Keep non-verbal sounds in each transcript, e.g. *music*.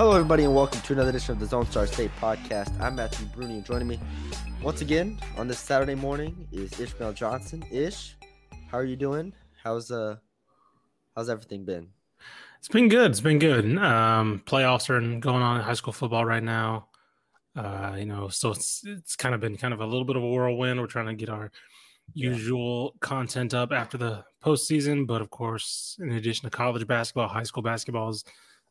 Hello, everybody, and welcome to another edition of the Zone Star State podcast. I'm Matthew Brune, and joining me once again on this Saturday morning is Ishmael Johnson. Ish, how are you doing? How's uh, how's everything been? It's been good. It's been good. Um, playoffs are going on in high school football right now. Uh, you know, so it's it's kind of been kind of a little bit of a whirlwind. We're trying to get our usual content up after the postseason, but of course, in addition to college basketball, high school basketball is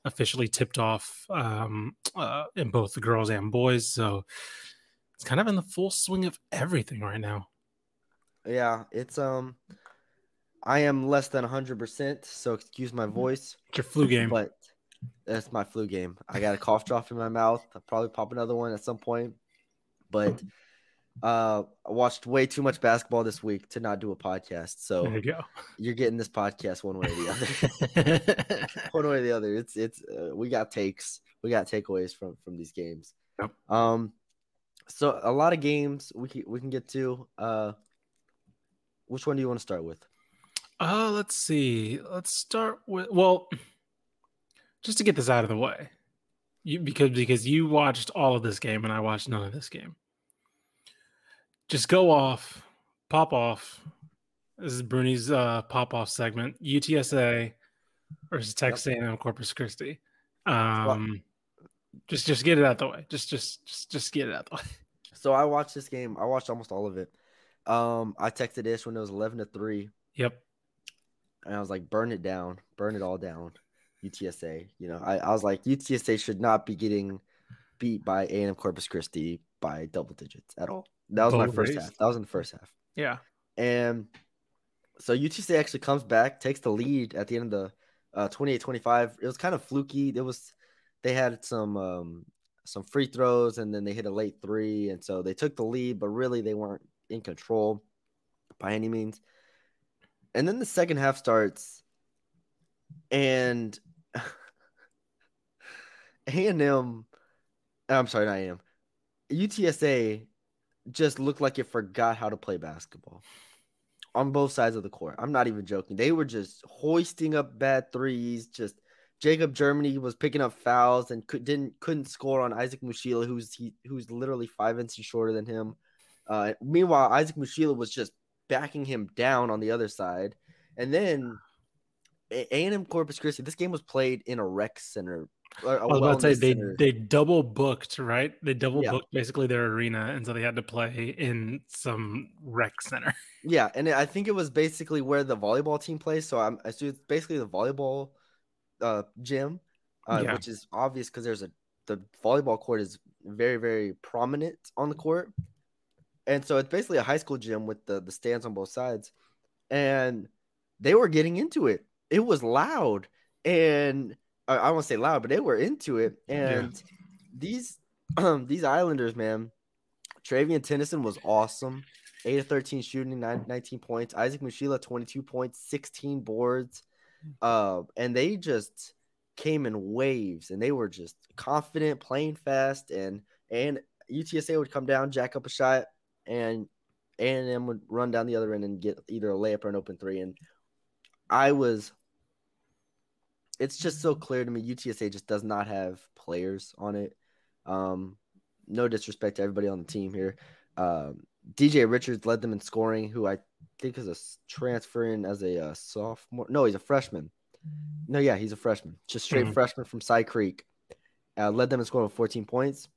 officially tipped off um, uh, in both the girls and boys. So it's kind of in the full swing of everything right now. Yeah, it's um, I am less than hundred percent, so excuse my voice, It's your flu game. but that's my flu game. I got a cough drop in my mouth. I'll probably pop another one at some point, but uh, I watched way too much basketball this week to not do a podcast. So there you go. you're getting this podcast one way or the other. *laughs* one way or the other. It's it's uh, we got takes, we got takeaways from from these games. Yep. Um, so a lot of games we can we can get to. Uh, which one do you want to start with? Uh, let's see. Let's start with well, just to get this out of the way, you because because you watched all of this game and I watched none of this game. Just go off, pop off. This is Brune's uh, pop off segment. UTSA versus Texas A&M Corpus Christi. Um, just just get it out the way. Just just just just get it out the *laughs* way. So I watched this game. I watched almost all of it. Um, I texted Ish when it was eleven to three, Yep. and I was like, "Burn it down, burn it all down." UTSA. You know, I, I was like, UTSA should not be getting beat by A&M Corpus Christi by double digits at all. That was my first ways. half. That was in the first half. Yeah. And so UTSA actually comes back, takes the lead at the end of the uh 28-25. It was kind of fluky. There was they had some um some free throws and then they hit a late three and so they took the lead, but really they weren't in control by any means. And then the second half starts and *laughs* A&M I'm sorry, not A&M. UTSA just looked like it forgot how to play basketball on both sides of the court. I'm not even joking. They were just hoisting up bad threes. Just Jacob Germany was picking up fouls and could, didn't couldn't score on Isaac Mushila, who's he who's literally five inches shorter than him. Uh, meanwhile, Isaac Mushila was just backing him down on the other side, and then A and M Corpus Christi. This game was played in a rec center. I was about to say they center. they double booked, right? They double Yeah. booked basically their arena, and so they had to play in some rec center. Yeah, and I think it was basically where the volleyball team plays. So I'm I it's basically the volleyball uh gym, uh, Yeah. which is obvious because there's a the volleyball court is very very prominent on the court, and so it's basically a high school gym with the the stands on both sides, and they were getting into it. It was loud, and I, won't say loud, but they were into it, and these um *clears throat* these Islanders, man, Trevian Tennyson was awesome. 8 of 13 shooting, nine, 19 points. Isaac Mushila, 22 points, 16 boards. Uh, and they just came in waves and they were just confident, playing fast, and and UTSA would come down, jack up a shot, and A&M would run down the other end and get either a layup or an open three. And I was it's just so clear to me UTSA just does not have players on it. Um, no disrespect to everybody on the team here. Um, DJ Richards led them in scoring, who I think is a transfer in as a uh, sophomore. No, he's a freshman. No, yeah, he's a freshman, just straight Mhm. freshman from Cy Creek. uh, led them in scoring with 14 points.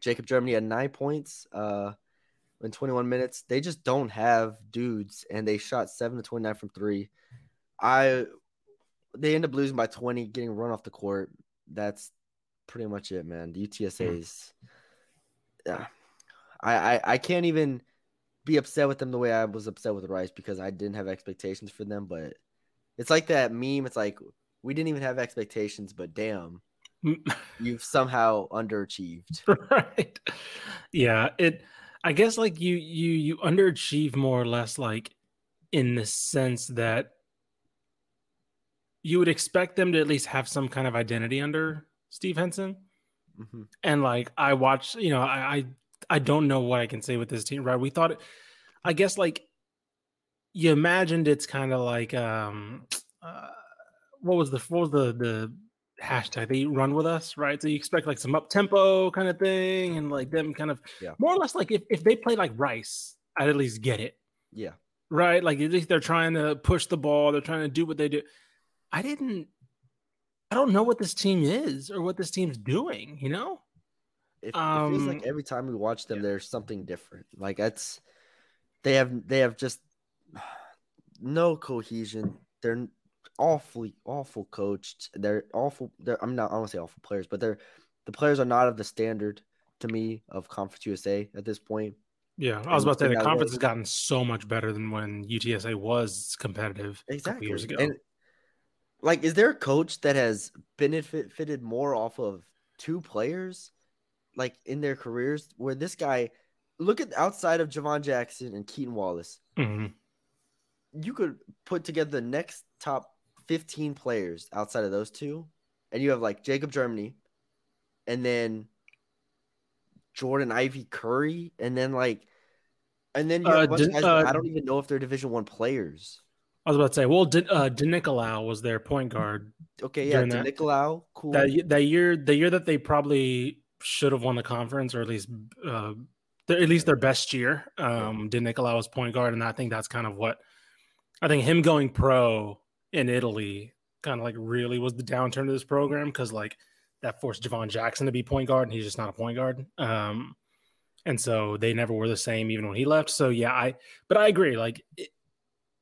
Jacob Germany had nine points uh, in 21 minutes. They just don't have dudes, and they shot seven to 29 from three. I they end up losing by 20, getting run off the court. That's pretty much it, man. The UTSA's, hmm. yeah, I, I I can't even be upset with them the way I was upset with Rice because I didn't have expectations for them. But it's like that meme. It's like we didn't even have expectations, but damn, *laughs* you've somehow underachieved. *laughs* right. Yeah. It. I guess like you you you underachieve more or less like in the sense that you would expect them to at least have some kind of identity under Steve Henson. Mhm. And like I watched, you know, I, I I don't know what I can say with this team, right? We thought I guess like you imagined it's kind of like um uh, what was the what was the the hashtag they run with us, right? So you expect like some up tempo kind of thing and like them kind of Yeah. more or less like if, if they play like Rice, I'd at least get it Yeah, right? Like at least they're trying to push the ball, they're trying to do what they do. I didn't, I don't know what this team is or what this team's doing. You know? it, it feels Um, like every time we watch them, there's something different. Like that's they have they have just *sighs* no cohesion. They're awfully awful coached. They're awful. They're I'm not. I don't wanna say awful players, but they're the players are not of the standard to me of Conference USA at this point. Yeah, I was about to say the conference has gotten so much better than when UTSA was competitive Exactly. years ago. And like, is there a coach that has benefited more off of two players, like in their careers? Where this guy, look at outside of Jhivvan Jackson and Keaton Wallace, Mhm. you could put together the next top 15 players outside of those two, and you have like Jacob Germany, and then Jordan Ivy Curry, and then like, and then you have Uh, a bunch of guys uh, I don't even know if they're Division One players. I was about to say, well, De, uh, De Nicolao was their point guard Okay, yeah, During that- Nicolao, cool. that that year. The year that they probably should have won the conference, or at least, uh, their, at least their best year. Um, De Nicolao was point guard, and I think that's kind of what I think him going pro in Italy kind of like really was the downturn to this program because like that forced Jhivvan Jackson to be point guard, and he's just not a point guard. Um, and so they never were the same even when he left. So yeah, I but I agree. Like, it,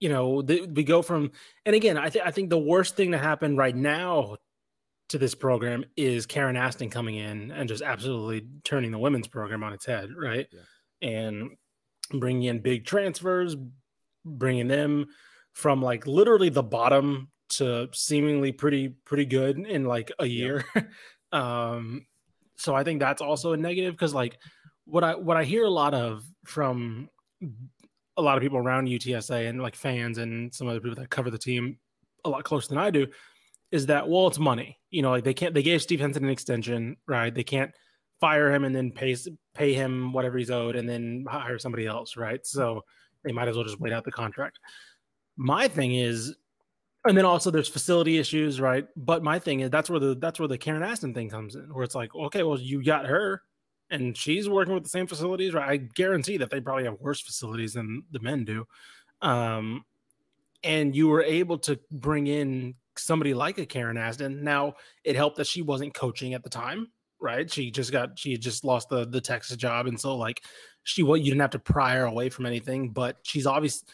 you know, the, we go from and again, I think I think the worst thing to happen right now to this program is Karen Aston coming in and just absolutely turning the women's program on its head, right? And bringing in big transfers, bringing them from like literally the bottom to seemingly pretty pretty good in like a year. *laughs* um so I think that's also a negative because like what I what I hear a lot of from a lot of people around UTSA and like fans and some other people that cover the team a lot closer than I do is that well it's money. You know like they can't they gave Steve Henson an extension right? They can't fire him and then pay pay him whatever he's owed and then hire somebody else right? So they might as well just wait out the contract. My thing is and then also there's facility issues right? But my thing is that's where the that's where the Karen Aston thing comes in where it's like okay well you got her and she's working with the same facilities right I guarantee that they probably have worse facilities than the men do um and you were able to bring in somebody like a Karen Aston. Now it helped that she wasn't coaching at the time, right? She just got she had just lost the the Texas job, and so like she what you didn't have to pry her away from anything. But she's obvious.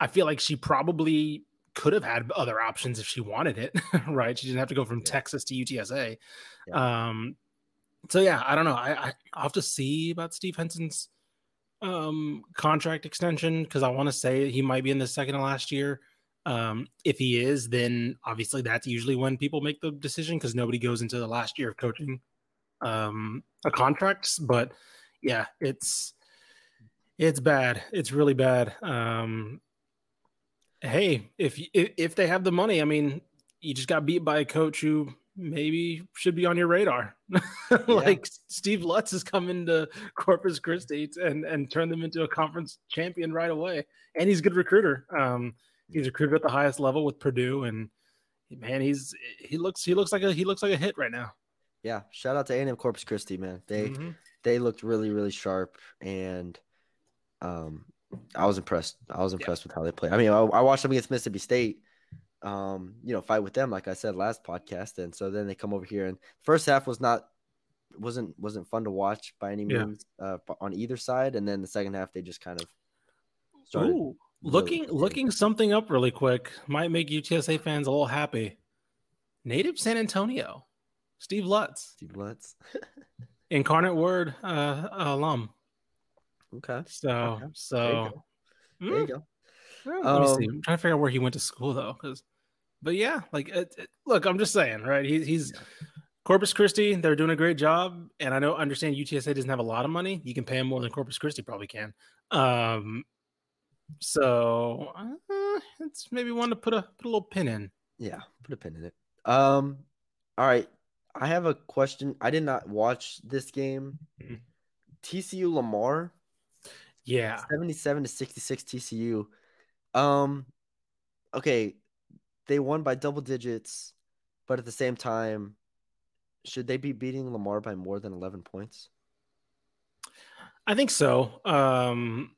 I feel like she probably could have had other options if she wanted it, *laughs* right? She didn't have to go from Texas to UTSA. Um, so yeah, I don't know. I, I I'll have to see about Steve Henson's um contract extension because I want to say he might be in the second to last year. Um, if he is, then obviously that's usually when people make the decision because nobody goes into the last year of coaching um a contracts. But yeah, it's it's bad. It's really bad. Um hey, if if, if they have the money, I mean, you just got beat by a coach who maybe should be on your radar. *laughs* like Steve Lutz has come into Corpus Christi and and turned them into a conference champion right away. And he's a good recruiter. Um, he's recruited at the highest level with Purdue, and man, he's he looks he looks like a he looks like a hit right now. Yeah, shout out to A&M Corpus Christi, man. They Mhm. they looked really really sharp, and um, I was impressed. I was impressed with how they played. I mean, I, I watched them against Mississippi State um, you know, fight with them, like I said last podcast. And so then they come over here, and first half was not wasn't wasn't fun to watch by any Yeah. means uh, on either side, and then the second half they just kind of started. Ooh, looking clicking. looking something up really quick might make UTSA fans a little happy. Native San Antonio, Steve Lutz, Steve Lutz. *laughs* incarnate word uh, alum. Okay, So Okay. There you so go. there you Mm, go. Let me see. Um, I'm trying to figure out where he went to school though, because, but yeah, like, it, it- look, I'm just saying, right? He, he's Corpus Christi. They're doing a great job, and I know, understand UTSA doesn't have a lot of money. You can pay him more than Corpus Christi probably can. Um, so uh, it's maybe one to put a put a little pin in. Yeah, put a pin in it. Um, all right. I have a question. I did not watch this game. Mhm. TCU Lamar, Yeah, 77 to 66 TCU. Um, okay, they won by double digits, but at the same time, should they be beating Lamar by more than 11 points? I think so. Um,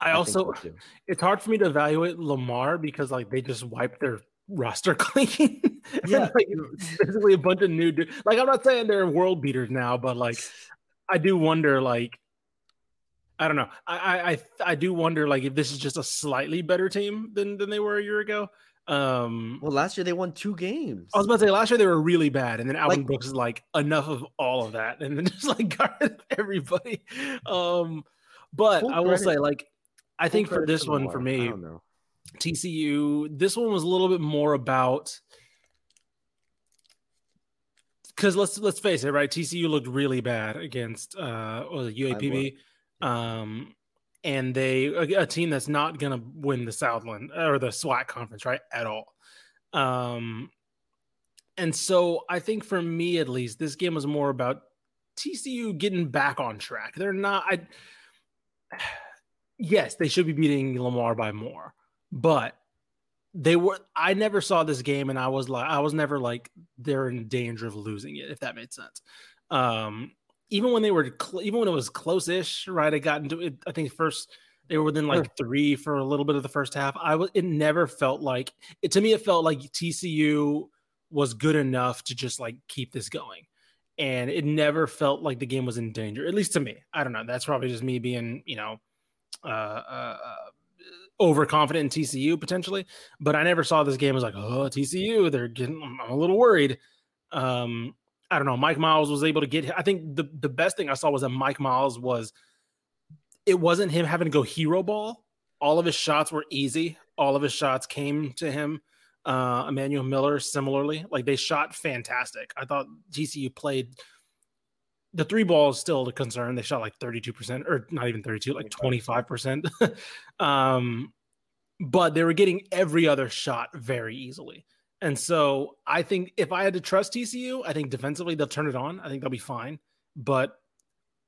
I, think also so, it's hard for me to evaluate Lamar because like they just wiped their roster *laughs* clean. Yeah. *laughs* like, basically a bunch of new dudes. Like I'm not saying they're world beaters now, but like I do wonder like I don't know. I I I, I do wonder like if this is just a slightly better team than than they were a year ago. Um Well, last year they won two games. I was about to say last year they were really bad, and then Alvin Like- Brooks is like enough of all of that, and then *laughs* just like guarded *laughs* everybody. Um, but I will say, like, I think for this one, for me. TCU, this one was a little bit more about because let's let's face it, right? TCU looked really bad against uh was it, UAPB, um, and they a, team that's not gonna win the Southland or the SWAC conference, right? At all. Um, and so I think for me at least, this game was more about TCU getting back on track. They're not. I *sighs* yes, they should be beating Lamar by more, but they were. I never saw this game, and I was like, I was never like they're in danger of losing it, if that made sense. Um, even when they were, cl- even when it was close-ish, right? I got into it. I think first they were within like three for a little bit of the first half. I was. It never felt like it to me. It felt like TCU was good enough to just like keep this going. And it never felt like the game was in danger, at least to me. I don't know. That's probably just me being, you know, uh, uh, uh, overconfident in TCU potentially. But I never saw this game as like, oh, TCU, they're getting, I'm a little worried. Um, I don't know. Mike Miles was able to get, I think the, the best thing I saw was that Mike Miles was, it wasn't him having to go hero ball. All of his shots were easy. All of his shots came to him uh Emmanuel Miller similarly like they shot fantastic I thought TCU played the three balls still a concern they shot like 32% or not even 32 like 25% *laughs* um but they were getting every other shot very easily and so I think if I had to trust TCU I think defensively they'll turn it on I think they'll be fine but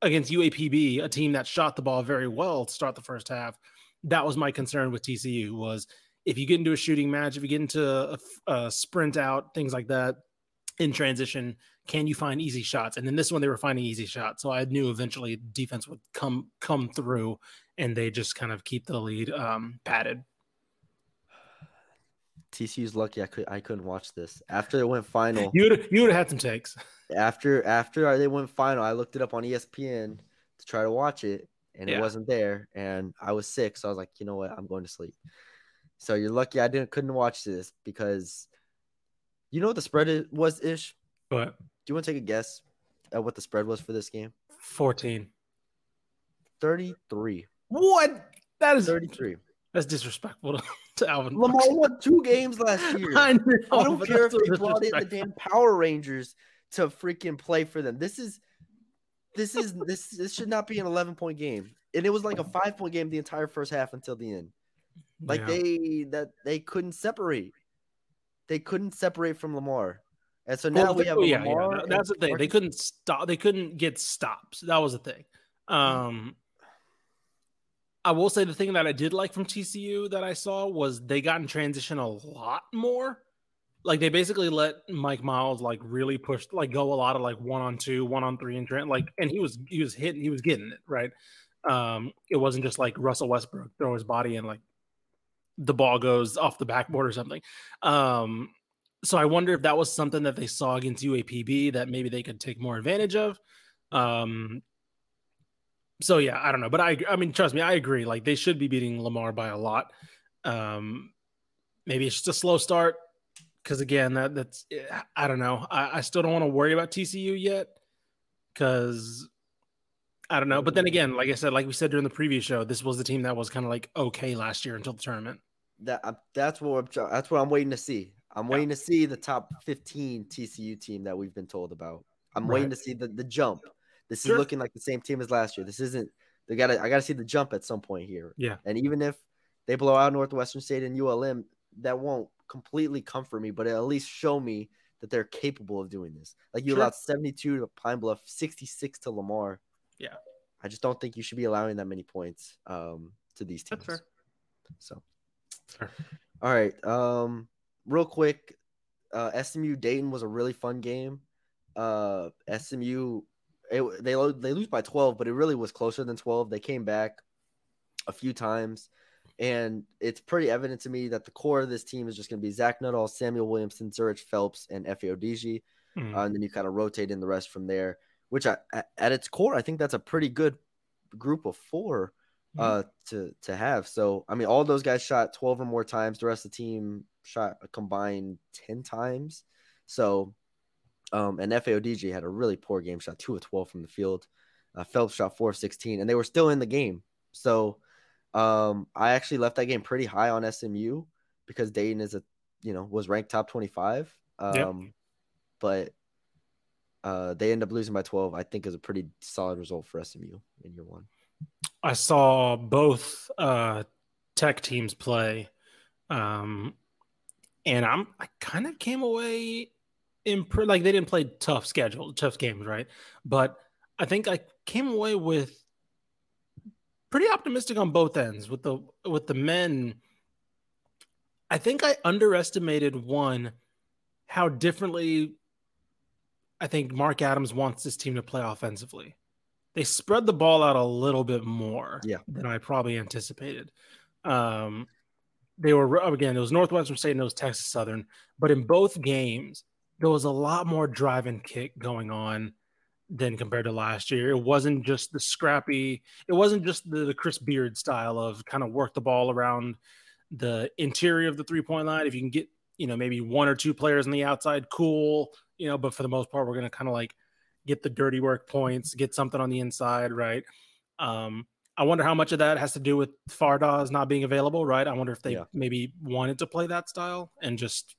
against UAPB a team that shot the ball very well to start the first half that was my concern with TCU was if you get into a shooting match, if you get into a, a sprint out, things like that in transition, can you find easy shots? And then this one, they were finding easy shots. So I knew eventually defense would come come through, and they just kind of keep the lead um, padded. TCU's lucky I could I couldn't watch this after they went final. You would you would have had some takes. *laughs* after after they went final, I looked it up on ESPN to try to watch it, and Yeah. it wasn't there. And I was sick, so I was like, you know what, I'm going to sleep. So you're lucky I didn't couldn't watch this because you know what the spread was ish. But Do you want to take a guess at what the spread was for this game? 14. 33. What? That is 33. that's disrespectful *laughs* Alvin. Lamar won two games last *laughs* year. I, I don't care if they brought in the damn Power Rangers to freaking play for them. This is this is this this should not be an 11 point game. And it was like a 5 point game the entire first half until the end. Like Yeah. they that they couldn't separate. They couldn't separate from Lamar. And so now Well, we have oh, yeah, Lamar. yeah. That's the thing. They couldn't stop. They couldn't get stops. That was the thing. Um, I will say the thing that I did like from TCU that I saw was they got in transition a lot more. Like they basically let Mike Miles like really push, like go a lot of like one on two, one on three, and trend like, and he was he was hitting, he was getting it right. Um, it wasn't just like Russell Westbrook throw his body and like the ball goes off the backboard or something. Um, so I wonder if that was something that they saw against UAPB that maybe they could take more advantage of. Um, so yeah, I don't know, but I I mean, trust me, I agree. Like they should be beating Lamar by a lot. Um, maybe it's just a slow start because again, that that's I don't know. I, I still don't want to worry about TCU yet because I don't know. But then again, like I said, like we said during the previous show, this was the team that was kind of like okay last year until the tournament. That uh, that's what I'm, that's what I'm waiting to see. I'm waiting to see the top 15 TCU team that we've been told about. I'm Right. waiting to see the, the jump. This Sure. is looking like the same team as last year. This isn't. They got to. I got to see the jump at some point here. Yeah. And even if they blow out Northwestern State and ULM, that won't completely comfort me, but at least show me that they're capable of doing this. Like you Sure. allowed 72 to Pine Bluff, 66 to Lamar. Yeah. I just don't think you should be allowing that many points um, to these teams. That's fair. So. Fair. All right. Um, real quick, uh, SMU Dayton was a really fun game. Uh, SMU it, they they lose by 12, but it really was closer than 12. They came back a few times, and it's pretty evident to me that the core of this team is just going to be Zach Nuttall, Samuel Williamson, Zhuric Phelps, and Efe Odigie. Mhm. Uh, and then you kind of rotate in the rest from there. Which I, at- at its core, I think that's a pretty good group of four uh, to to have. So I mean, all those guys shot 12 or more times. The rest of the team shot a combined 10 times. So, um, and Efe Odigie had a really poor game, shot two of 12 from the field. Uh, Phelps shot four of 16, and they were still in the game. So, um, I actually left that game pretty high on SMU because Dayton is a, you know, was ranked top 25. Um, Yep. but uh, they end up losing by 12. I think is a pretty solid result for SMU in year one. I saw both uh, tech teams play, um, and I'm I kind of came away imp- like they didn't play tough schedule, tough games, right? But I think I came away with pretty optimistic on both ends with the with the men. I think I underestimated one how differently I think Mark Adams wants this team to play offensively they spread the ball out a little bit more Yeah. than I probably anticipated. Um, they were again, it was Northwestern State and it was Texas Southern, but in both games, there was a lot more drive and kick going on than compared to last year. It wasn't just the scrappy, it wasn't just the, the Chris Beard style of kind of work the ball around the interior of the three point line. If you can get, you know, maybe one or two players on the outside, cool, you know, but for the most part, we're going to kind of like get the dirty work points, get something on the inside, right? Um, I wonder how much of that has to do with Fardaws not being available, right? I wonder if they Yeah. maybe wanted to play that style and just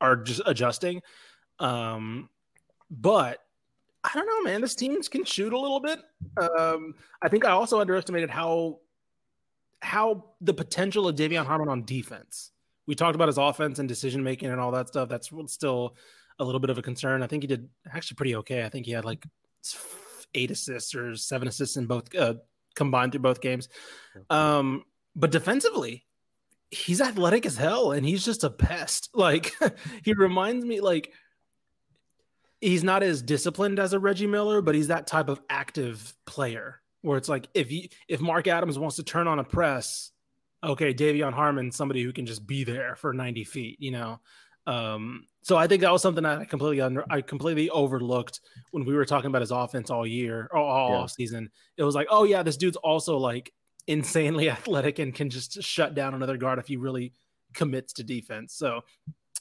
are just adjusting. Um, but I don't know, man. This team can shoot a little bit. Um, I think I also underestimated how how the potential of De'Vion Harmon on defense. We talked about his offense and decision making and all that stuff. That's still a little bit of a concern. I think he did actually pretty okay. I think he had like eight assists or seven assists in both uh, combined through both games. Um, but defensively, he's athletic as hell and he's just a pest. *laughs* Like he reminds me like he's not as disciplined as a Reggie Miller, but he's that type of active player where it's like if he if Mark Adams wants to turn on a press, okay, De'Vion Harmon, somebody who can just be there for 90 feet, you know. Um, so I think that was something that I completely under I completely overlooked when we were talking about his offense all year or all Yeah. season. It was like, oh yeah, this dude's also like insanely *laughs* athletic and can just shut down another guard if he really commits to defense. So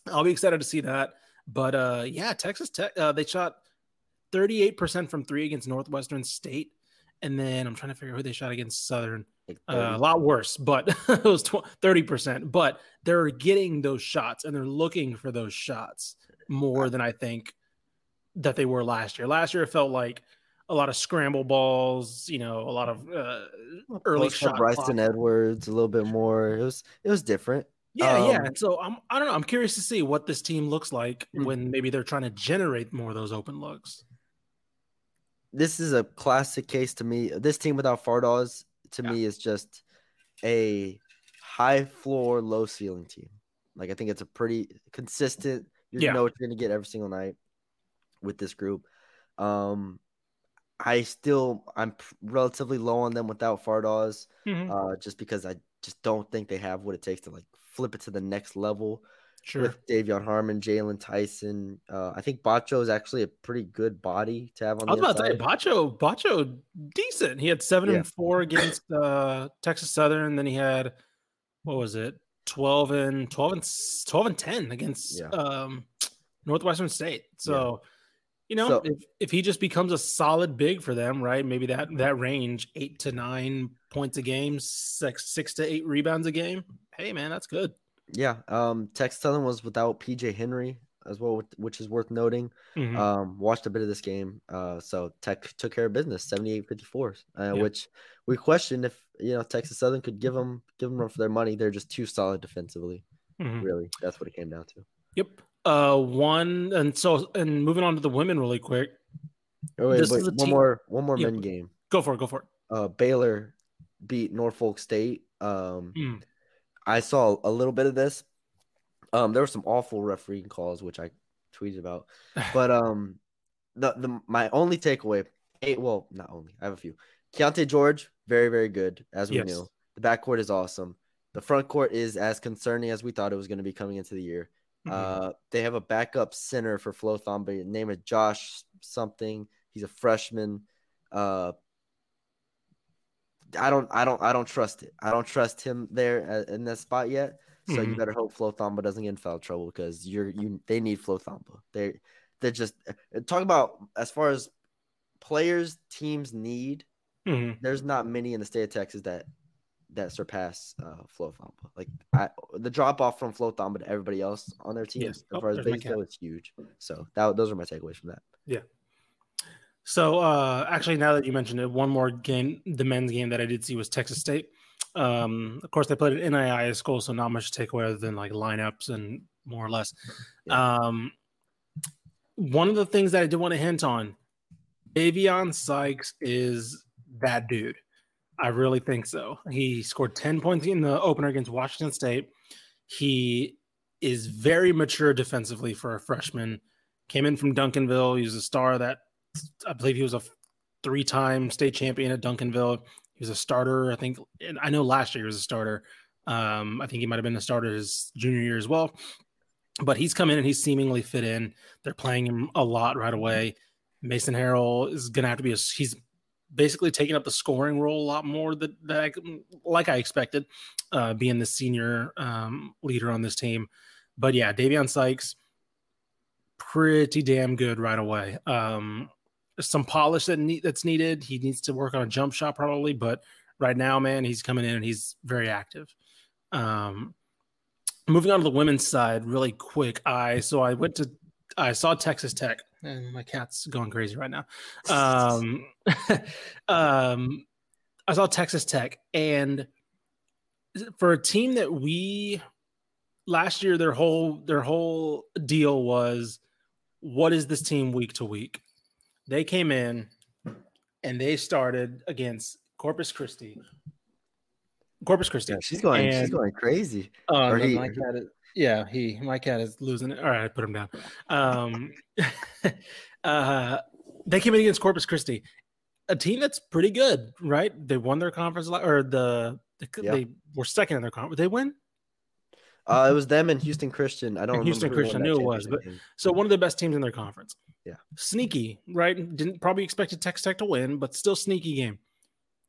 I'll be excited to see that. But uh, yeah, Texas Tech uh, they shot 38% from three against Northwestern State, and then I'm trying to figure out who they shot against Southern. Like Uh, a lot worse, but *laughs* it was tw- 30%. But they're getting those shots and they're looking for those shots more than I think that they were last year. Last year, it felt like a lot of scramble balls, you know, a lot of uh, early Post up shot. Bryson clock. Edwards a little bit more. It was it was different. Yeah, yeah. Um, And so I'm I don't know. I'm curious to see what this team looks like Hmm. when maybe they're trying to generate more of those open looks. This is a classic case to me. This team without Fardaws to Yeah. me is just a high floor, low ceiling team. Like I think it's a pretty consistent. You Yeah. know what you're gonna get every single night with this group. Um, I still I'm relatively low on them without Fardaws. Mhm. uh, just because I just don't think they have what it takes to like flip it to the next level Sure. with De'Vion Harmon, Jaylon Tyson. Uh, I think Batcho is actually a pretty good body to have on the. I was about to say. Batcho, Batcho, decent. He had seven Yeah. and four against uh, Texas Southern, and then he had what was it, twelve and twelve and twelve and ten against Yeah. um, Northwestern State. So, you know, So- if, if he just becomes a solid big for them, right? Maybe that that range, eight to nine points a game, six six to eight rebounds a game. Hey, man, that's good. Yeah. Um, Texas Southern was without PJ Henry as well, which- is worth noting. Mhm. Um, watched a bit of this game. Uh, so Tech took care of business, 78-54, uh, Yeah. which we questioned if you know Texas Southern could give them give them run for their money. They're just too solid defensively. Mhm. Really, that's what it came down to. Yep. Uh, one and so and moving on to the women really quick. Oh, wait, wait, one team- more one more Yeah. men game. Go for it. Go for it. Uh, Baylor beat Norfolk State. Um, Mm. I saw a little bit of this. Um, there were some awful refereeing calls, which I tweeted about. *laughs* But um, the the my only takeaway, eight, well, not only, I have a few. Keyonte George, very very good, as we Yes. knew. The backcourt is awesome. The front court is as concerning as we thought it was going to be coming into the year. Mhm. Uh, they have a backup center for Flo Thamba. Name is Josh something. He's a freshman. Uh, I don't, I don't, I don't trust it. I don't trust him there in that spot yet. So you Mhm. better hope Flo Thamba doesn't get in foul trouble because you're you. They need Flo Thamba. They, they're just uh, talk about as far as players teams need. Mhm. There's not many in the state of Texas that that surpass uh, Flo Thamba. Like I, the drop off from Flo Thamba to everybody else on their team Yes. as Oh, far as there's my base go is huge. So that those are my takeaways from that. Yeah. So uh actually now that you mentioned it, one more game, the men's game that I did see was Texas State. Um of course they played at NAIA school, so not much to take away other than like lineups and more or less. Um one of the things that I did want to hint on, Avion Sykes is that dude. I really think so. He scored 10 points in the opener against Washington State. He is very mature defensively for a freshman. Came in from Duncanville. He was a star that I believe he was a three-time state champion at Duncanville. He was a starter. I think I know last year he was a starter. Um, I think he might have been a starter his junior year as well. But he's come in and he's seemingly fit in. They're playing him a lot right away. Mason Harrell is going to have to be a. He's basically taking up the scoring role a lot more that, that I, like I expected, uh, being the senior um, leader on this team. But yeah, Davion Sykes, pretty damn good right away. Um, some polish that need, that's needed. He needs to work on a jump shot probably, but right now, man, he's coming in and he's very active. Um, moving on to the women's side, really quick. I so I went to I saw Texas Tech, and my cat's going crazy right now. Um, *laughs* um, I saw Texas Tech, and for a team that we last year, their whole their whole deal was, what is this team week to week? They came in and they started against Corpus Christi. Corpus Christi. Yeah, she's going, she's going crazy. Oh, Or he- my cat is. Yeah, he. My cat is losing it. All right, I put him down. Um, *laughs* uh, they came in against Corpus Christi, a team that's pretty good, right? They won their conference, or the, the Yeah. they were second in their conference. They win. Uh, it was them and Houston Christian. I don't And remember Houston Christian, I knew it was, game. So one of the best teams in their conference. Yeah. Sneaky, right? Didn't probably expected Texas Tech to win, but still sneaky game.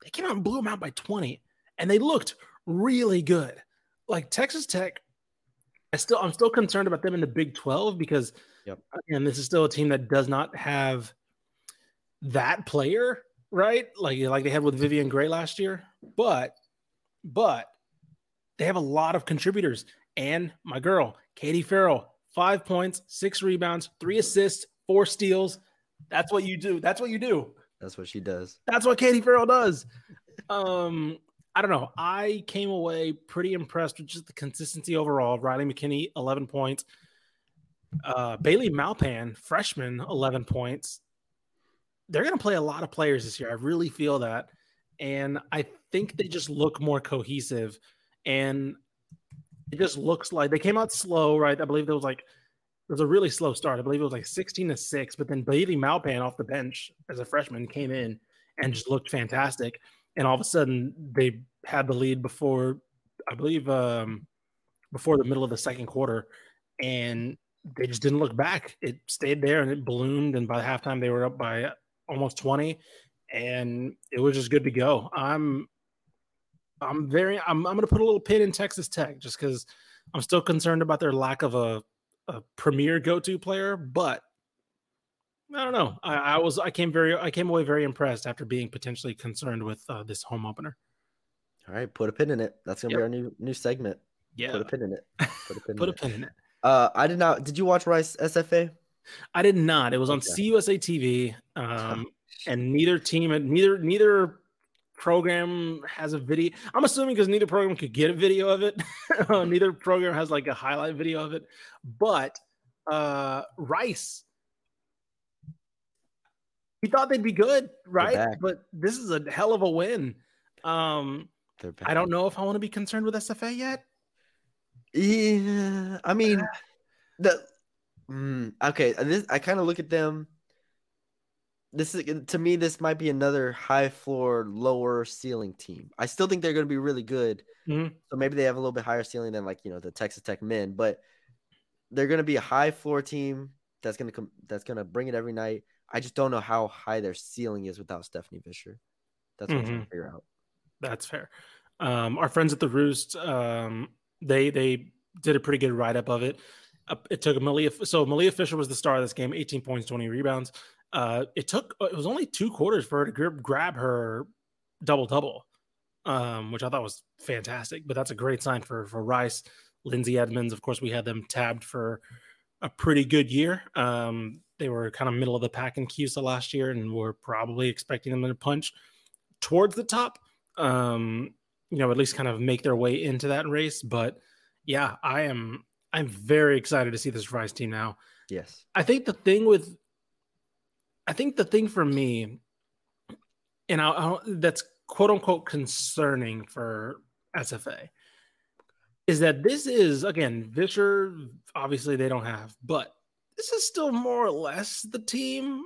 They came out and blew them out by 20, and they looked really good. Like Texas Tech, I still I'm still concerned about them in the Big 12 because Yep. again, this is still a team that does not have that player, right? Like like they had with Vivian Gray last year. But but they have a lot of contributors. And my girl, Katie Farrell, five points, six rebounds, three assists, four steals. That's what you do. That's what you do. That's what she does. That's what Katie Farrell does. Um, I don't know. I came away pretty impressed with just the consistency overall. Riley McKinney, 11 points. Uh, Bailey Maupin, freshman, 11 points. They're going to play a lot of players this year. I really feel that. And I think they just look more cohesive. And it just looks like they came out slow, right? I believe there was like, it was a really slow start. I believe it was like 16 to 6, but then Bailey Maupin off the bench as a freshman came in and just looked fantastic. And all of a sudden they had the lead before I believe, um, before the middle of the second quarter, and they just didn't look back. It stayed there and it ballooned, and by halftime they were up by almost twenty, and it was just good to go. I'm, I'm very, I'm, I'm to put a little pin in Texas Tech just because I'm still concerned about their lack of a, a premier go-to player, but I don't know. I, I, was I came very I came away very impressed after being potentially concerned with uh, this home opener. All right, put a pin in it. That's gonna yep. be our new new segment. Yeah, put a pin in it. Put a *laughs* pin. put in a pin in it. Uh, I did not. Did you watch Rice SFA? I did not. It was on okay. CUSA TV, um, and neither team, and neither neither program has a video. I'm assuming because neither program could get a video of it. *laughs* neither program has like a highlight video of it. But uh, Rice we thought they'd be good, right? But this is a hell of a win. Um, I don't know if I want to be concerned with SFA yet. Yeah, I mean, uh, the mm, okay. This I kind of look at them. This is to me. This might be another high floor, lower ceiling team. I still think they're going to be really good. Mm-hmm. So maybe they have a little bit higher ceiling than like you know the Texas Tech men, but they're going to be a high floor team that's going to come. That's going to bring it every night. I just don't know how high their ceiling is without Stephanie Fisher. That's what mm-hmm. I'm trying to figure out. That's fair. Um, our friends at the Roost, um, they they did a pretty good write up of it. Uh, it took Malia, so Malia Fisher was the star of this game, 18 points, 20 rebounds. Uh, it took it was only two quarters for her to grab her double double, um, which I thought was fantastic. But that's a great sign for for Rice. Lindsay Edmonds, of course, we had them tabbed for a pretty good year. Um, they were kind of middle of the pack in CUSA last year, and we're probably expecting them to punch towards the top. Um, you know, at least kind of make their way into that race. But yeah, I am I'm very excited to see this Rice team now. Yes. I think the thing with I think the thing for me, and I, I that's quote unquote concerning for SFA is that this is again Fisher. Obviously, they don't have, but this is still more or less the team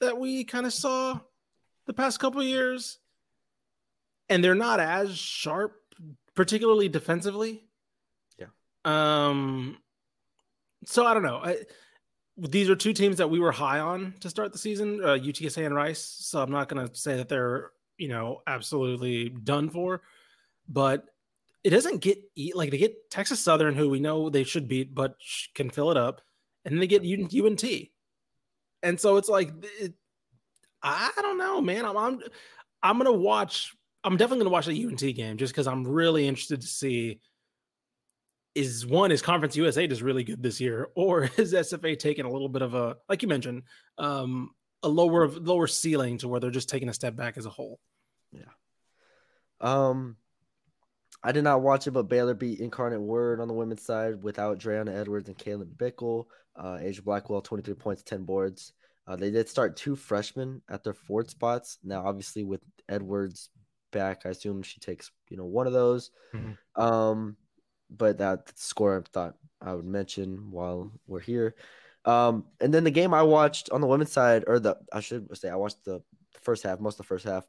that we kind of saw the past couple years, and they're not as sharp, particularly defensively. Yeah. Um. So I don't know. I, these are two teams that we were high on to start the season, uh, UTSA and Rice. So I'm not going to say that they're you know absolutely done for, but it doesn't get eat like they get Texas Southern, who we know they should beat, but can fill it up and then they get UNT. And so it's like, it, I don't know, man. I'm, I'm, I'm gonna watch. I'm definitely gonna watch the UNT game just because I'm really interested to see. Is one is Conference USA just really good this year, or *laughs* is SFA taking a little bit of a, like you mentioned, um, a lower lower ceiling to where they're just taking a step back as a whole? Yeah. Um, I did not watch it, but Baylor beat Incarnate Word on the women's side without Dreana Edwards and Kaylin Bickle. Uh, Aijha Blackwell, 23 points, 10 boards. Uh, they did start two freshmen at their forward spots. Now, obviously, with Edwards back, I assume she takes you know one of those. Mm-hmm. Um, but that score I thought I would mention while we're here. Um, and then the game I watched on the women's side, or the I should say I watched the first half, most of the first half.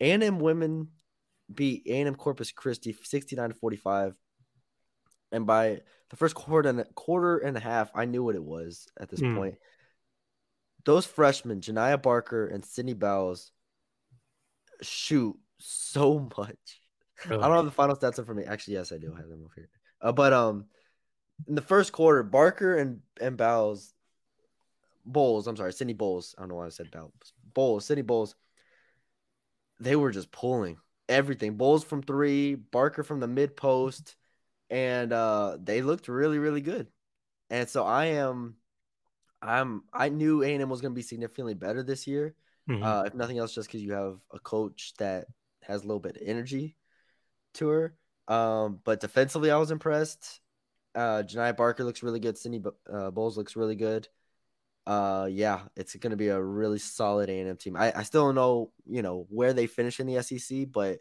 A&M women beat A&M Corpus Christi 69-45. And by the first quarter and quarter and a half, I knew what it was at this mm. point. Those freshmen, Janiah Barker and Sydney Bowles, shoot so much. Really? I don't have the final stats in for me. Actually, yes, I do have them over here. Uh, but um, in the first quarter, Barker and and Bowles, Bowles, I'm sorry, Sydney Bowles. I don't know why I said Bowles. Bowles, Sydney Bowles. They were just pulling everything. Bowles from three, Barker from the mid post, and uh, they looked really, really good. And so I am, I'm, I knew A and M was going to be significantly better this year. Mm-hmm. Uh, if nothing else, just because you have a coach that has a little bit of energy to her. Um, but defensively, I was impressed. Uh, Janiah Barker looks really good. Cindy uh, Bowles looks really good uh yeah it's to be a really solid A&M team. I, I still don't know you know where they finish in the SEC but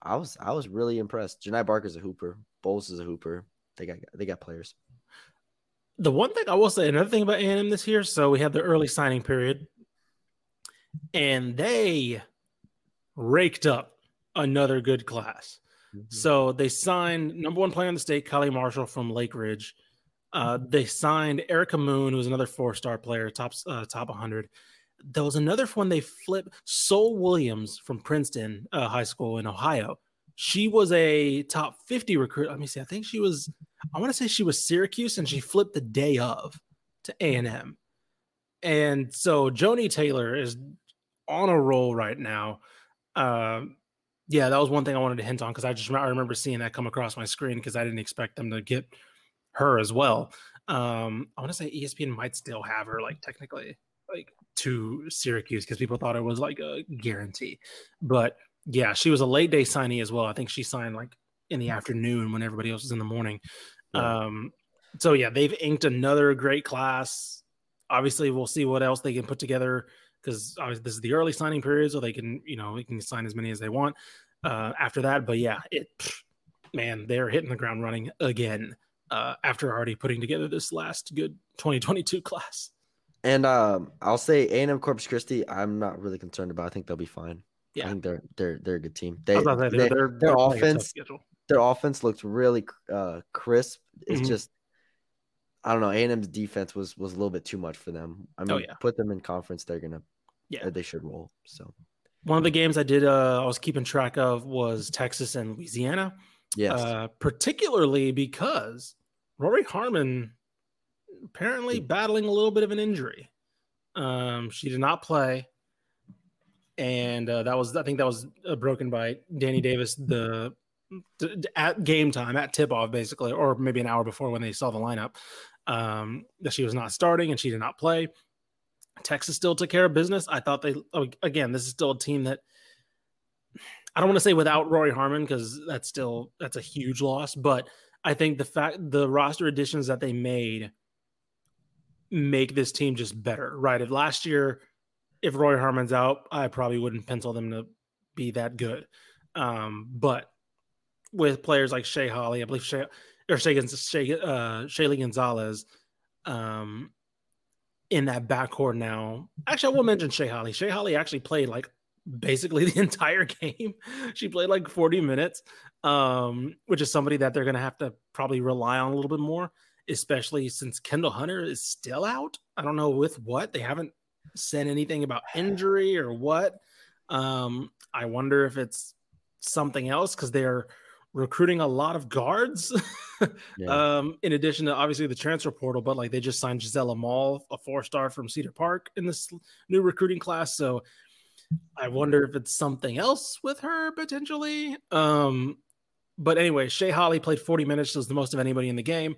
I was I was really impressed. Janiah Barker's a hooper. Bowles is a hooper. They got they got players. The one thing I will say another thing about A&M this year so we had the early signing period and they raked up another good class. Mhm. So they signed number one player in the state, Kylie Marshall from Lake Ridge. Uh, they signed Erica Moon, who's another four-star player, top uh, top 100. There was another one they flipped. Sol Williams from Princeton uh, High School in Ohio. She was a top 50 recruit. Let me see. I think she was. I want to say she was Syracuse, and she flipped the day of to A and M. And so Joni Taylor is on a roll right now. Um, yeah, that was one thing I wanted to hint on because I just I remember seeing that come across my screen because I didn't expect them to get her as well. Um, I want to say ESPN might still have her like technically like to Syracuse because people thought it was like a guarantee, but yeah, she was a late day signee as well. I think she signed like in the afternoon when everybody else was in the morning. Yeah. Um, so yeah, they've inked another great class. Obviously, we'll see what else they can put together because this is the early signing period, so they can you know they can sign as many as they want uh, after that. But yeah, it man, they're hitting the ground running again uh, after already putting together this last good 2022 *laughs* class. And um, I'll say A and M Corpus Christi. I'm not really concerned about. I think they'll be fine. Yeah. I think they're they're they're a good team. They, they- they're- their they're playing a tough offense their offense looked really uh, crisp. It's Mhm. just I don't know. A and M's defense was was a little bit too much for them. I mean, Oh, yeah. put them in conference, they're gonna Yeah. uh, they should roll. So One of the games I did, uh, I was keeping track of was Texas and Louisiana. Yes, uh, particularly because Rori Harmon apparently battling a little bit of an injury. Um, she did not play, and uh, that was I think that was uh, broken by Danny Davis the d- at game time at tip off basically, or maybe an hour before when they saw the lineup um, that she was not starting and she did not play. Texas still took care of business. I thought they again. This is still a team that I don't want to say without Rori Harmon because that's still that's a huge loss. But I think the fact the roster additions that they made make this team just better. Right? If last year, if Rori Harmon's out, I probably wouldn't pencil them to be that good. Um, but with players like Shay Holle, I believe Shea or Shea, Shea uh, Gonzales, um, in that backcourt now. Actually, I will mention Shay Holle. Shay Holle actually played like basically *laughs* the entire game. She played like 40 minutes, um, which is somebody that they're going to have to probably rely on a little bit more, especially since Kendall Hunter is still out. I don't know with what. They haven't said anything about injury or what. Um, I wonder if it's something else because they're recruiting a lot of guards. *laughs* Yeah. um, in addition to obviously the transfer portal, but like they just signed Gisela Mall, a four star from Cedar Park in this new recruiting class. So I wonder if it's something else with her potentially. Um, but anyway, Shay Holle played 40 minutes, was the most of anybody in the game.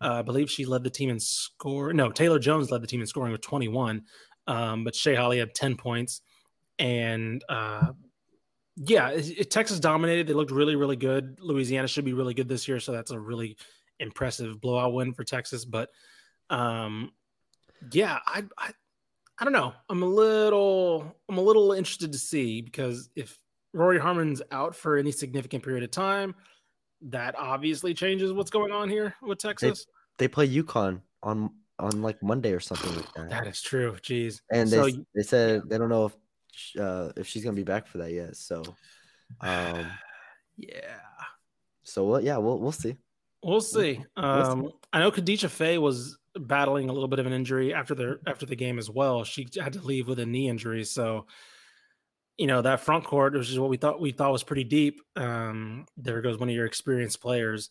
Uh, I believe she led the team in score. No, Taylor Jones led the team in scoring with 21. Um, but Shay Holle had 10 points. And uh, yeah, it, it- Texas dominated. They looked really, really good. Louisiana should be really good this year. So that's a really impressive blowout win for Texas. But um, yeah, I, I I don't know. I'm a little I'm a little interested to see because if Rori Harmon's out for any significant period of time, that obviously changes what's going on here with Texas. they play UConn on on like Monday or something like that. that is true. Jeez. and they so they said they don't know if uh, if she's gonna be back for that yet. So, *sighs* um, yeah. so well, yeah, we'll we'll see. We'll see. see. Um, I know Khadijah Faye was battling a little bit of an injury after the after the game as well. She had to leave with a knee injury, so you know that front court, which is what we thought we thought was pretty deep. Um, there goes one of your experienced players.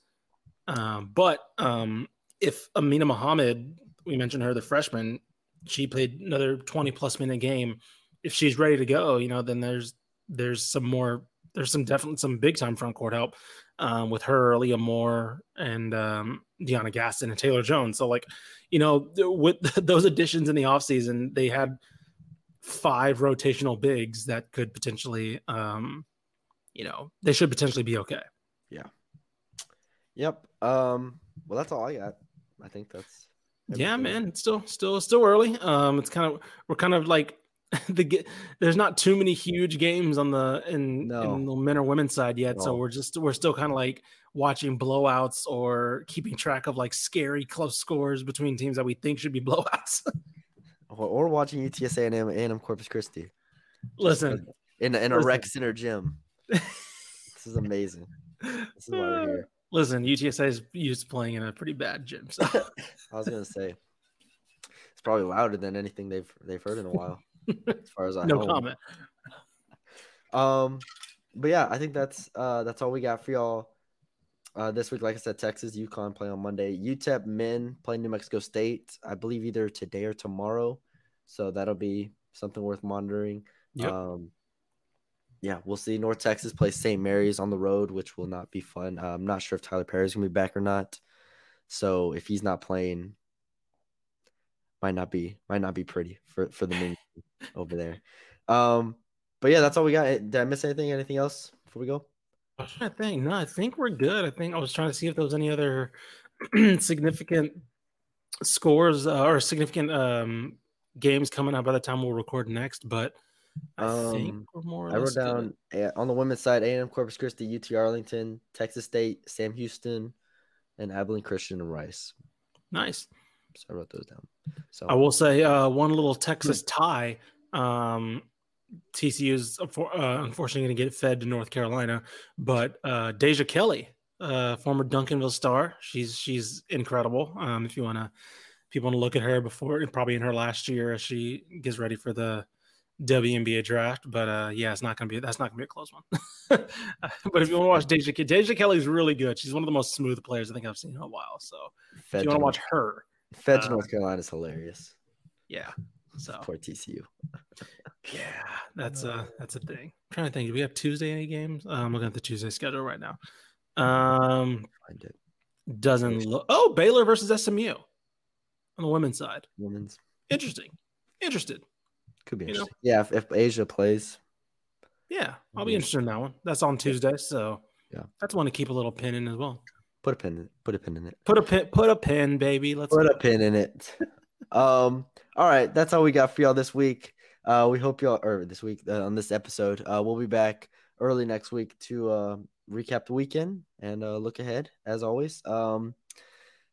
Um, but um, if Amina Mohammed, we mentioned her, the freshman, she played another twenty plus minute game. If she's ready to go, you know, then there's there's some more. There's some definitely some big time front court help um, with her, Leah Moore, and um, DeYona Gaston and Taylor Jones. So, like, you know, with *laughs* those additions in the offseason, they had five rotational bigs that could potentially, um, you know, they should potentially be okay. Yeah. Yep. Um. Well, that's all I got. I think that's. Yeah, man, it's still, still, still early. Um, it's kind of we're kind of like *laughs* the there's not too many huge games on the in, No. in the men or women's side yet, so we're just we're still kind of like watching blowouts or keeping track of like scary close scores between teams that we think should be *laughs* blowouts. Or, or watching UTSA and M Corpus Christi Listen, in a- in a Listen. rec center gym. this is amazing. This is why we're here. *laughs* Listen, UTSA is used to playing in a pretty bad gym. So I was gonna say it's probably louder than anything they've they've heard in a while, *laughs* as far as I no know. comment. Um, but yeah, I think that's uh that's all we got for y'all. Uh, this week, like I said, Texas, UConn play on Monday. UTEP men play New Mexico State, I believe either today or tomorrow. So that'll be something worth monitoring. Yep. Um, yeah, we'll see. North Texas plays St. Mary's on the road, which will not be fun. Uh, I'm not sure if Tylor Perry's gonna be back or not. So if he's not playing, might not be might not be pretty for for the men over there. Um, but yeah, that's all we got. Did I miss anything? Anything else before we go? I was trying to think. No, I think we're good. I think I was trying to see if there was any other *clears throat* significant scores uh, or significant um, games coming up by the time we'll record next. But I think Um, we're more. Or I wrote down uh, on the women's side: A&M Corpus Christi, UT Arlington, Texas State, Sam Houston, and Abilene Christian and Rice. Nice. So I wrote those down. So I will say uh, one little Texas tie. Um, TCU is uh, unfortunately going to get fed to North Carolina, but uh, Deja Kelly, uh, former Duncanville star, she's she's incredible. Um, if you want to, if you want to look at her before, probably in her last year as she gets ready for the WNBA draft. But uh, yeah, it's not going to be that's not going to be a close one. *laughs* but if you want to watch Deja, Deja Kelly's really good. She's one of the most smooth players I think I've seen in a while. So Fed if you want to watch her, Fed to uh, North Carolina is hilarious. yeah. So Poor TCU. Yeah, that's a that's a thing. I'm trying to think. Do we have Tuesday any games? Uh, I'm looking at the Tuesday schedule right now. Um Find it. doesn't look oh Baylor versus SMU on the women's side. Women's Interesting. Interested. could be You know? interesting. Yeah, if, if Aijha plays, Yeah, I'll be interested in that one. That's on Tuesday, so Yeah. that's one to keep a little pin in as well. Put a pin in it. Put a pin in it. Put a pin put a pin, baby. Let's Put go. a pin in it. um. All right, that's all we got for y'all this week. Uh, we hope y'all or this week uh, on this episode. Uh, we'll be back early next week to uh recap the weekend and uh, look ahead as always. Um.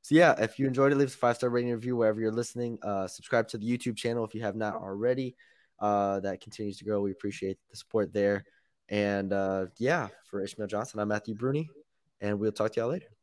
So yeah, if you enjoyed it, leave us a five star rating review wherever you're listening. Uh, subscribe to the YouTube channel if you have not already. Uh, that continues to grow. We appreciate the support there. And uh, yeah, for Ishmael Johnson, I'm Matthew Brune, and we'll talk to y'all later.